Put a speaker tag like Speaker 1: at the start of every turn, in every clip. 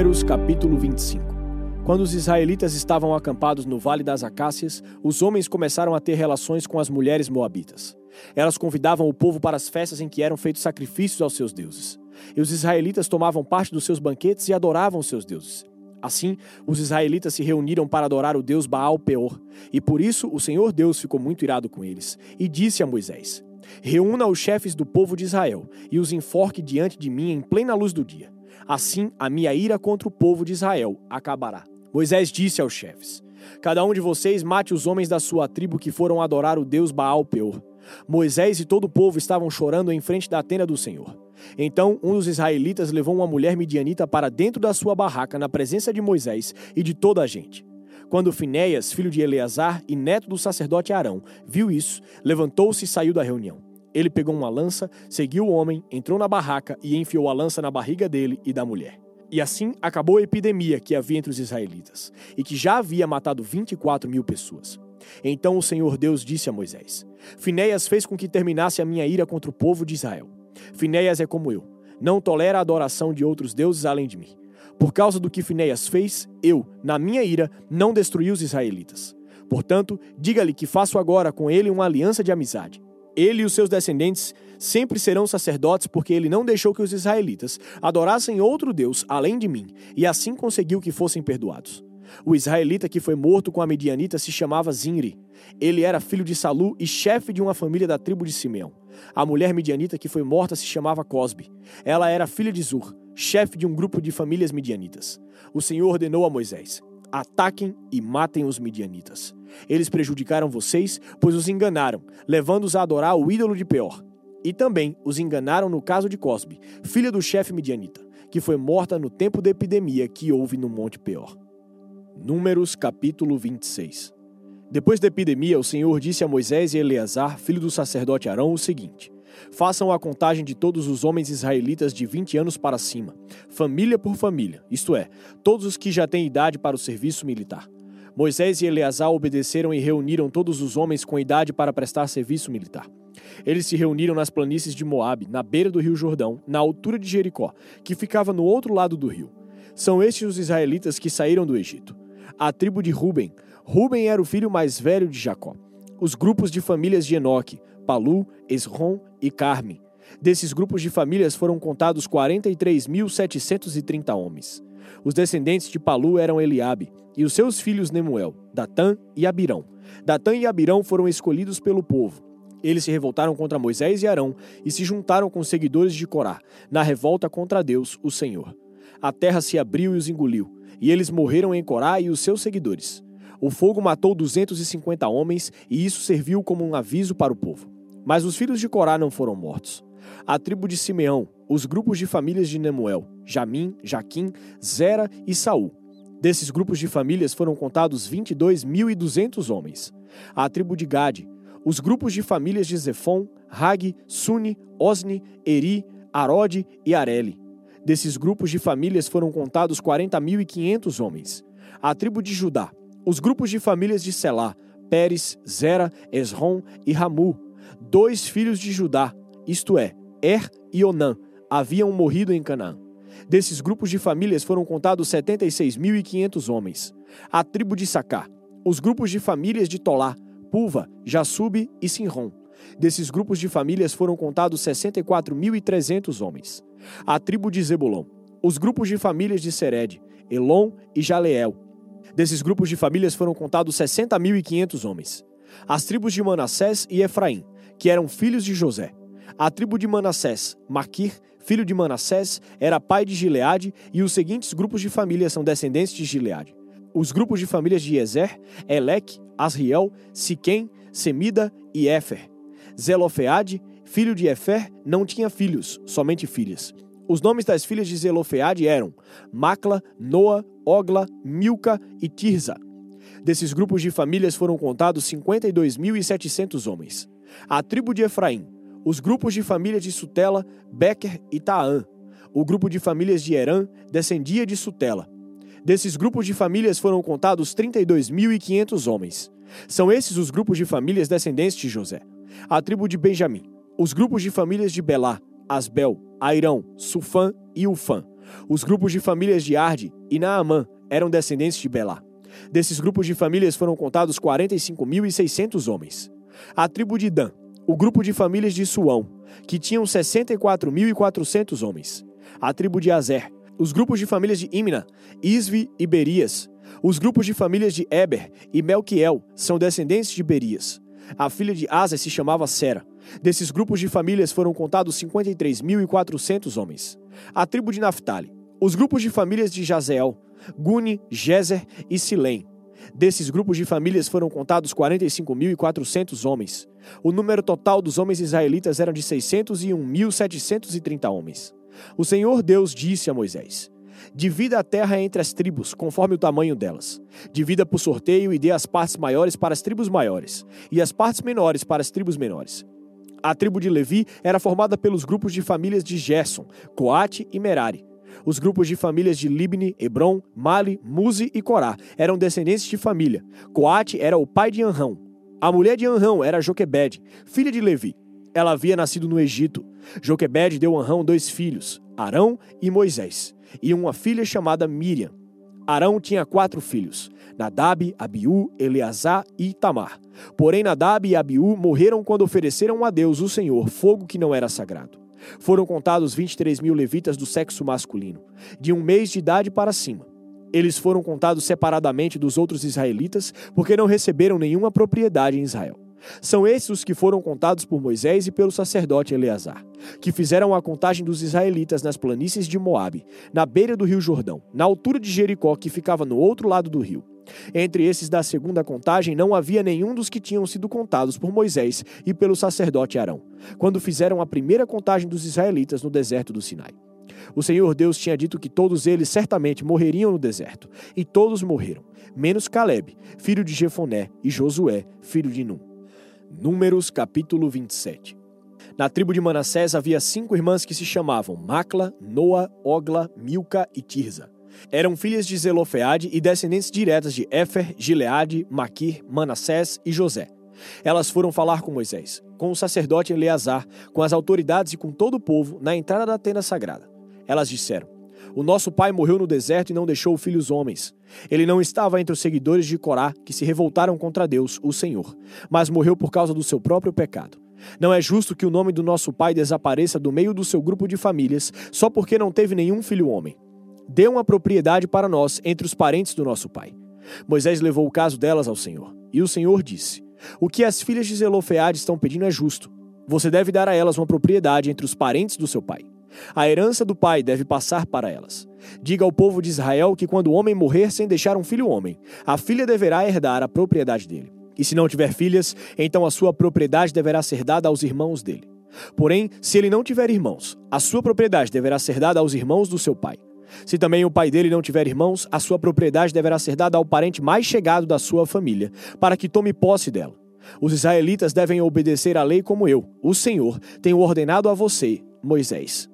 Speaker 1: Números capítulo 25 Quando os israelitas estavam acampados no Vale das Acácias, os homens começaram a ter relações com as mulheres moabitas. Elas convidavam o povo para as festas em que eram feitos sacrifícios aos seus deuses. E os israelitas tomavam parte dos seus banquetes e adoravam seus deuses. Assim, os israelitas se reuniram para adorar o deus Baal Peor, e por isso o Senhor Deus ficou muito irado com eles, e disse a Moisés: Reúna os chefes do povo de Israel e os enforque diante de mim em plena luz do dia. Assim, a minha ira contra o povo de Israel acabará. Moisés disse aos chefes: Cada um de vocês mate os homens da sua tribo que foram adorar o deus Baal Peor. Moisés e todo o povo estavam chorando em frente da tenda do Senhor. Então um dos israelitas levou uma mulher midianita para dentro da sua barraca na presença de Moisés e de toda a gente. Quando Finéias, filho de Eleazar e neto do sacerdote Arão, viu isso, levantou-se e saiu da reunião. Ele pegou uma lança, seguiu o homem, entrou na barraca e enfiou a lança na barriga dele e da mulher. E assim acabou a epidemia que havia entre os israelitas, e que já havia matado 24 mil pessoas. Então o Senhor Deus disse a Moisés: Finéias fez com que terminasse a minha ira contra o povo de Israel. Finéias é como eu, não tolera a adoração de outros deuses além de mim. Por causa do que Finéias fez, eu, na minha ira, não destruí os israelitas. Portanto, diga-lhe que faço agora com ele uma aliança de amizade. Ele e os seus descendentes sempre serão sacerdotes, porque ele não deixou que os israelitas adorassem outro Deus além de mim, e assim conseguiu que fossem perdoados. O israelita que foi morto com a medianita se chamava Zinri. Ele era filho de Salu e chefe de uma família da tribo de Simeão. A mulher midianita que foi morta se chamava Cosbe. Ela era filha de Zur, chefe de um grupo de famílias midianitas. O Senhor ordenou a Moisés: Ataquem e matem os midianitas. Eles prejudicaram vocês, pois os enganaram, levando-os a adorar o ídolo de Peor. E também os enganaram no caso de Cosbe, filha do chefe midianita, que foi morta no tempo da epidemia que houve no Monte Peor. Números capítulo 26 Depois da epidemia, o Senhor disse a Moisés e Eleazar, filho do sacerdote Arão, o seguinte: Façam a contagem de todos os homens israelitas de 20 anos para cima, família por família, isto é, todos os que já têm idade para o serviço militar. Moisés e Eleazar obedeceram e reuniram todos os homens com idade para prestar serviço militar. Eles se reuniram nas planícies de Moabe, na beira do rio Jordão, na altura de Jericó, que ficava no outro lado do rio. São estes os israelitas que saíram do Egito. A tribo de Ruben. Ruben era o filho mais velho de Jacó. Os grupos de famílias de Enoque, Palu, Esrom e Carme. Desses grupos de famílias foram contados 43.730 homens. Os descendentes de Palu eram Eliabe e os seus filhos Nemuel, Datã e Abirão. Datã e Abirão foram escolhidos pelo povo. Eles se revoltaram contra Moisés e Arão e se juntaram com os seguidores de Corá, na revolta contra Deus, o Senhor. A terra se abriu e os engoliu, e eles morreram em Corá e os seus seguidores. O fogo matou 250 homens, e isso serviu como um aviso para o povo. Mas os filhos de Corá não foram mortos. A tribo de Simeão, os grupos de famílias de Nemuel, Jamim, Jaquim, Zera e Saul. Desses grupos de famílias foram contados 22.200 homens. A tribo de Gade, os grupos de famílias de Zefon, Hag, Suni, Osni, Eri, Arode e Areli. Desses grupos de famílias foram contados 40.500 homens. A tribo de Judá, os grupos de famílias de Selá, Pérez, Zera, Esrom e Ramu, dois filhos de Judá, isto é, Er e Onã, haviam morrido em Canaã. Desses grupos de famílias foram contados 76.500 homens. A tribo de Sacá, os grupos de famílias de Tolá, Pulva, Jassube e Sinrom. Desses grupos de famílias foram contados 64.300 homens. A tribo de Zebulon, os grupos de famílias de Sered, Elon e Jaleel. Desses grupos de famílias foram contados 60.500 homens. As tribos de Manassés e Efraim, que eram filhos de José. A tribo de Manassés, Maquir, filho de Manassés, era pai de Gileade, e os seguintes grupos de famílias são descendentes de Gileade. Os grupos de famílias de Ezer, Eleque, Asriel, Siquém, Semida e Éfer. Zelofeade, filho de Efer, não tinha filhos, somente filhas. Os nomes das filhas de Zelofeade eram Macla, Noa, Ogla, Milca e Tirza. Desses grupos de famílias foram contados 52.700 homens. A tribo de Efraim, os grupos de famílias de Sutela, Becker e Taã. O grupo de famílias de Herã descendia de Sutela. Desses grupos de famílias foram contados 32.500 homens. São esses os grupos de famílias descendentes de José. A tribo de Benjamim, os grupos de famílias de Belá, Asbel, Airão, Sufã e Ufã. Os grupos de famílias de Arde e Naamã eram descendentes de Belá. Desses grupos de famílias foram contados 45.600 homens. A tribo de Dan, o grupo de famílias de Suão, que tinham 64.400 homens. A tribo de Azer, os grupos de famílias de Imna, Isvi e Berias. Os grupos de famílias de Eber e Melquiel são descendentes de Berias. A filha de Asa se chamava Sera. Desses grupos de famílias foram contados 53.400 homens. A tribo de Naphtali, os grupos de famílias de Jazeel, Guni, Jezer e Silém. Desses grupos de famílias foram contados 45.400 homens. O número total dos homens israelitas era de 601.730 homens. O Senhor Deus disse a Moisés: Divida a terra entre as tribos, conforme o tamanho delas. Divida por sorteio e dê as partes maiores para as tribos maiores, e as partes menores para as tribos menores. A tribo de Levi era formada pelos grupos de famílias de Gerson, Coate e Merari. Os grupos de famílias de Libni, Hebron, Mali, Muzi e Corá eram descendentes de família. Coate era o pai de Anrão. A mulher de Anrão era Joquebed, filha de Levi. Ela havia nascido no Egito. Joquebed deu a Anrão dois filhos, Arão e Moisés, e uma filha chamada Miriam. Arão tinha quatro filhos, Nadab, Abiú, Eleazar e Tamar. Porém, Nadab e Abiú morreram quando ofereceram a Deus, o Senhor, fogo que não era sagrado. Foram contados 23 mil levitas do sexo masculino, de um mês de idade para cima. Eles foram contados separadamente dos outros israelitas, porque não receberam nenhuma propriedade em Israel. São esses os que foram contados por Moisés e pelo sacerdote Eleazar, que fizeram a contagem dos israelitas nas planícies de Moabe, na beira do rio Jordão, na altura de Jericó, que ficava no outro lado do rio. Entre esses da segunda contagem não havia nenhum dos que tinham sido contados por Moisés e pelo sacerdote Arão, quando fizeram a primeira contagem dos israelitas no deserto do Sinai. O Senhor Deus tinha dito que todos eles certamente morreriam no deserto, e todos morreram, menos Caleb, filho de Jefoné, e Josué, filho de Num. Números capítulo 27 Na tribo de Manassés havia cinco irmãs que se chamavam Macla, Noa, Ogla, Milca e Tirza. Eram filhas de Zelofeade e descendentes diretas de Éfer, Gileade, Maquir, Manassés e José. Elas foram falar com Moisés, com o sacerdote Eleazar, com as autoridades e com todo o povo na entrada da tenda sagrada. Elas disseram: O nosso pai morreu no deserto e não deixou filhos homens. Ele não estava entre os seguidores de Corá que se revoltaram contra Deus, o Senhor, mas morreu por causa do seu próprio pecado. Não é justo que o nome do nosso pai desapareça do meio do seu grupo de famílias só porque não teve nenhum filho homem. Dê uma propriedade para nós entre os parentes do nosso pai. Moisés levou o caso delas ao Senhor, e o Senhor disse: O que as filhas de Zelofeade estão pedindo é justo. Você deve dar a elas uma propriedade entre os parentes do seu pai. A herança do pai deve passar para elas. Diga ao povo de Israel que quando o homem morrer sem deixar um filho homem, a filha deverá herdar a propriedade dele. E se não tiver filhas, então a sua propriedade deverá ser dada aos irmãos dele. Porém, se ele não tiver irmãos, a sua propriedade deverá ser dada aos irmãos do seu pai. Se também o pai dele não tiver irmãos, a sua propriedade deverá ser dada ao parente mais chegado da sua família, para que tome posse dela. Os israelitas devem obedecer à lei como eu, o Senhor, tenho ordenado a você, Moisés.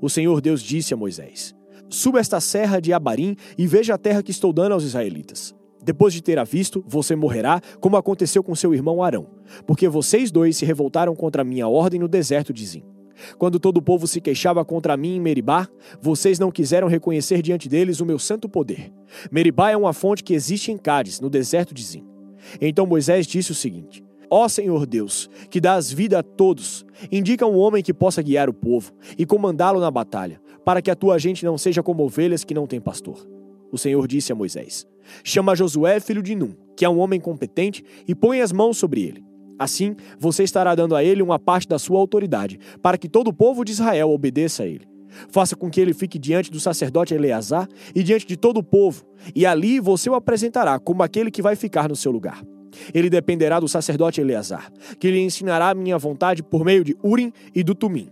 Speaker 1: O Senhor Deus disse a Moisés: Suba esta serra de Abarim e veja a terra que estou dando aos israelitas. Depois de ter a visto, você morrerá, como aconteceu com seu irmão Arão, porque vocês dois se revoltaram contra a minha ordem no deserto de Zim. Quando todo o povo se queixava contra mim em Meribá, vocês não quiseram reconhecer diante deles o meu santo poder. Meribá é uma fonte que existe em Cádiz, no deserto de Zim. Então Moisés disse o seguinte: Ó Senhor Deus, que dás vida a todos, indica um homem que possa guiar o povo e comandá-lo na batalha, para que a tua gente não seja como ovelhas que não têm pastor. O Senhor disse a Moisés: Chama Josué, filho de Num, que é um homem competente, e põe as mãos sobre ele. Assim, você estará dando a ele uma parte da sua autoridade, para que todo o povo de Israel obedeça a ele. Faça com que ele fique diante do sacerdote Eleazar e diante de todo o povo, e ali você o apresentará como aquele que vai ficar no seu lugar. Ele dependerá do sacerdote Eleazar, que lhe ensinará a minha vontade por meio de Urim e do Tumim.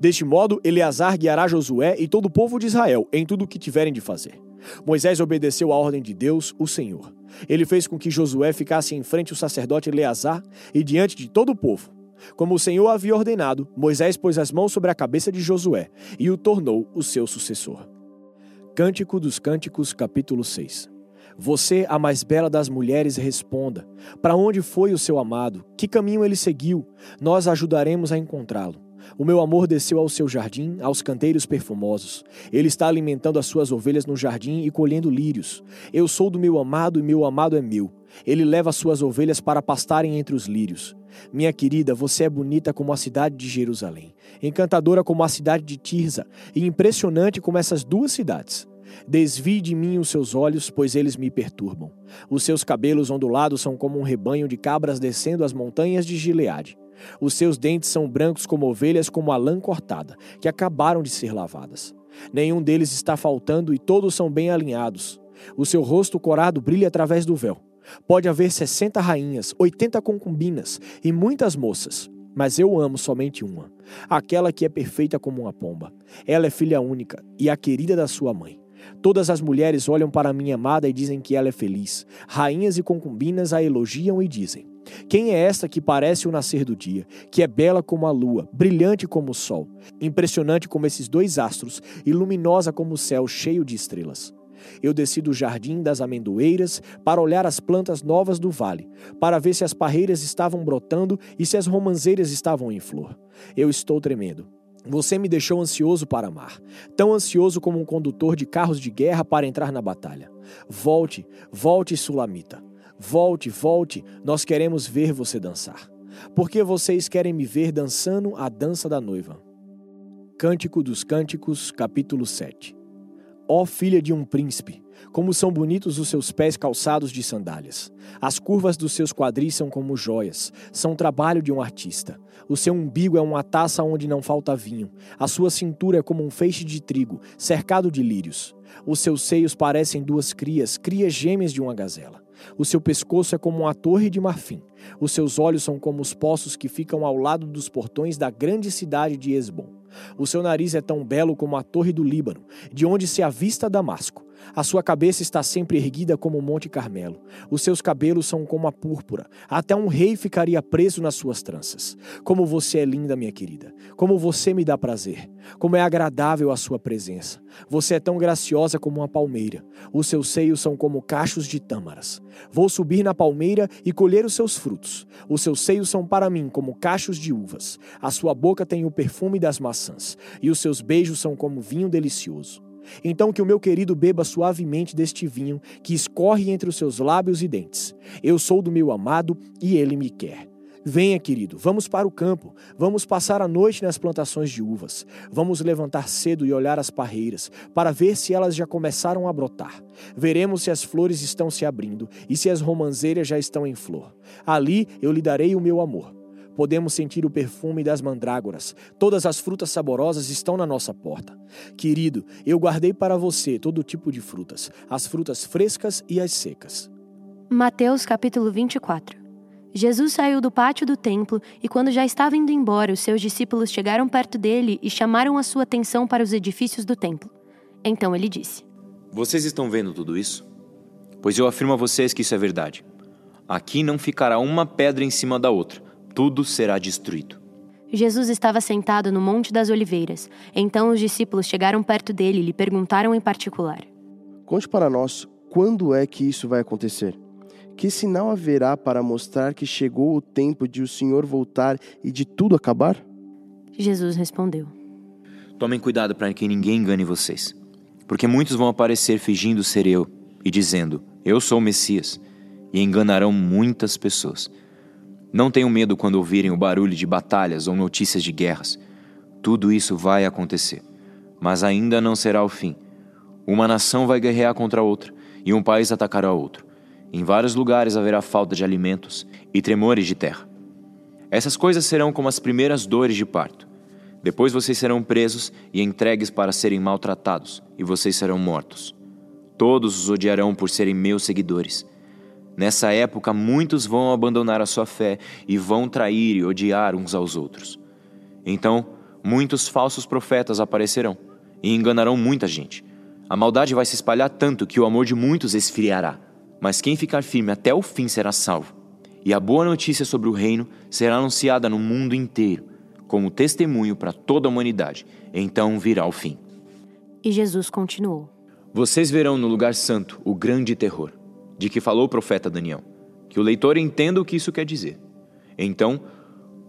Speaker 1: Deste modo, Eleazar guiará Josué e todo o povo de Israel em tudo o que tiverem de fazer. Moisés obedeceu à ordem de Deus, o Senhor. Ele fez com que Josué ficasse em frente ao sacerdote Eleazar e diante de todo o povo. Como o Senhor havia ordenado, Moisés pôs as mãos sobre a cabeça de Josué e o tornou o seu sucessor. Cântico dos Cânticos, capítulo 6 você, a mais bela das mulheres, responda: Para onde foi o seu amado? Que caminho ele seguiu? Nós ajudaremos a encontrá-lo. O meu amor desceu ao seu jardim, aos canteiros perfumosos. Ele está alimentando as suas ovelhas no jardim e colhendo lírios. Eu sou do meu amado e meu amado é meu. Ele leva as suas ovelhas para pastarem entre os lírios. Minha querida, você é bonita como a cidade de Jerusalém, encantadora como a cidade de Tirza e impressionante como essas duas cidades. Desvie de mim os seus olhos, pois eles me perturbam. Os seus cabelos ondulados são como um rebanho de cabras descendo as montanhas de Gileade. Os seus dentes são brancos como ovelhas, como a lã cortada, que acabaram de ser lavadas. Nenhum deles está faltando e todos são bem alinhados. O seu rosto corado brilha através do véu. Pode haver sessenta rainhas, oitenta concubinas e muitas moças, mas eu amo somente uma, aquela que é perfeita como uma pomba. Ela é filha única e a querida da sua mãe. Todas as mulheres olham para minha amada e dizem que ela é feliz. Rainhas e concubinas a elogiam e dizem: Quem é esta que parece o nascer do dia, que é bela como a lua, brilhante como o sol, impressionante como esses dois astros e luminosa como o céu cheio de estrelas? Eu desci do jardim das amendoeiras para olhar as plantas novas do vale, para ver se as parreiras estavam brotando e se as romanzeiras estavam em flor. Eu estou tremendo. Você me deixou ansioso para amar, tão ansioso como um condutor de carros de guerra para entrar na batalha. Volte, volte, Sulamita. Volte, volte, nós queremos ver você dançar. Porque vocês querem me ver dançando a dança da noiva. Cântico dos Cânticos, capítulo 7 Ó filha de um príncipe, como são bonitos os seus pés calçados de sandálias. As curvas dos seus quadris são como joias, são trabalho de um artista. O seu umbigo é uma taça onde não falta vinho. A sua cintura é como um feixe de trigo, cercado de lírios. Os seus seios parecem duas crias, crias gêmeas de uma gazela. O seu pescoço é como uma torre de marfim. Os seus olhos são como os poços que ficam ao lado dos portões da grande cidade de Esbom. O seu nariz é tão belo como a torre do Líbano, de onde se avista Damasco. A sua cabeça está sempre erguida como o Monte Carmelo. Os seus cabelos são como a púrpura. Até um rei ficaria preso nas suas tranças. Como você é linda, minha querida. Como você me dá prazer. Como é agradável a sua presença. Você é tão graciosa como uma palmeira. Os seus seios são como cachos de tâmaras. Vou subir na palmeira e colher os seus frutos. Os seus seios são para mim como cachos de uvas. A sua boca tem o perfume das maçãs. E os seus beijos são como vinho delicioso. Então que o meu querido beba suavemente deste vinho que escorre entre os seus lábios e dentes. Eu sou do meu amado e ele me quer. Venha, querido, vamos para o campo. Vamos passar a noite nas plantações de uvas. Vamos levantar cedo e olhar as parreiras, para ver se elas já começaram a brotar. Veremos se as flores estão se abrindo e se as romanzeiras já estão em flor. Ali eu lhe darei o meu amor. Podemos sentir o perfume das mandrágoras. Todas as frutas saborosas estão na nossa porta. Querido, eu guardei para você todo tipo de frutas, as frutas frescas e as secas.
Speaker 2: Mateus capítulo 24 Jesus saiu do pátio do templo e, quando já estava indo embora, os seus discípulos chegaram perto dele e chamaram a sua atenção para os edifícios do templo. Então ele disse:
Speaker 3: Vocês estão vendo tudo isso? Pois eu afirmo a vocês que isso é verdade. Aqui não ficará uma pedra em cima da outra tudo será destruído.
Speaker 2: Jesus estava sentado no Monte das Oliveiras. Então os discípulos chegaram perto dele e lhe perguntaram em particular:
Speaker 4: Conte para nós quando é que isso vai acontecer? Que sinal haverá para mostrar que chegou o tempo de o Senhor voltar e de tudo acabar?
Speaker 2: Jesus respondeu:
Speaker 3: Tomem cuidado para que ninguém engane vocês, porque muitos vão aparecer fingindo ser eu e dizendo: Eu sou o Messias, e enganarão muitas pessoas. Não tenham medo quando ouvirem o barulho de batalhas ou notícias de guerras. Tudo isso vai acontecer, mas ainda não será o fim. Uma nação vai guerrear contra outra e um país atacará outro. Em vários lugares haverá falta de alimentos e tremores de terra. Essas coisas serão como as primeiras dores de parto. Depois vocês serão presos e entregues para serem maltratados, e vocês serão mortos. Todos os odiarão por serem meus seguidores. Nessa época, muitos vão abandonar a sua fé e vão trair e odiar uns aos outros. Então, muitos falsos profetas aparecerão e enganarão muita gente. A maldade vai se espalhar tanto que o amor de muitos esfriará. Mas quem ficar firme até o fim será salvo. E a boa notícia sobre o reino será anunciada no mundo inteiro, como testemunho para toda a humanidade. Então virá o fim.
Speaker 2: E Jesus continuou:
Speaker 3: Vocês verão no lugar santo o grande terror de que falou o profeta Daniel, que o leitor entenda o que isso quer dizer. Então,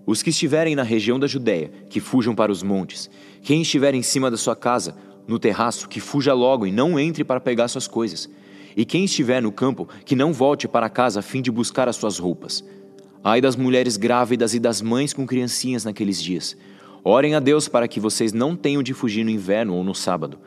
Speaker 3: Os que estiverem na região da Judéia, que fujam para os montes. Quem estiver em cima da sua casa, no terraço, que fuja logo e não entre para pegar suas coisas. E quem estiver no campo, que não volte para casa a fim de buscar as suas roupas. Ai das mulheres grávidas e das mães com criancinhas naqueles dias. Orem a Deus para que vocês não tenham de fugir no inverno ou no sábado,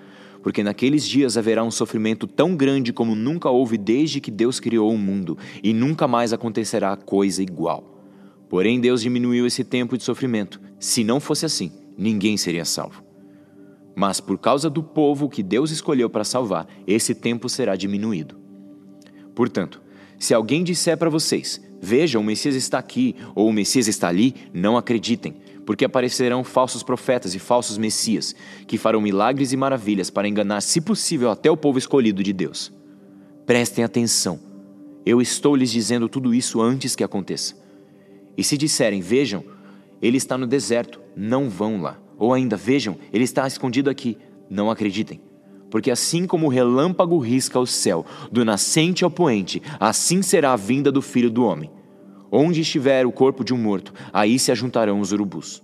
Speaker 3: porque naqueles dias haverá um sofrimento tão grande como nunca houve desde que Deus criou o mundo, e nunca mais acontecerá coisa igual. Porém, Deus diminuiu esse tempo de sofrimento. Se não fosse assim, ninguém seria salvo. Mas por causa do povo que Deus escolheu para salvar, esse tempo será diminuído. Portanto, se alguém disser para vocês: Veja, o Messias está aqui ou o Messias está ali, não acreditem, porque aparecerão falsos profetas e falsos messias, que farão milagres e maravilhas para enganar, se possível, até o povo escolhido de Deus. Prestem atenção. Eu estou lhes dizendo tudo isso antes que aconteça. E se disserem, vejam, ele está no deserto, não vão lá. Ou ainda, vejam, ele está escondido aqui, não acreditem. Porque assim como o relâmpago risca o céu, do nascente ao poente, assim será a vinda do filho do homem. Onde estiver o corpo de um morto, aí se ajuntarão os urubus.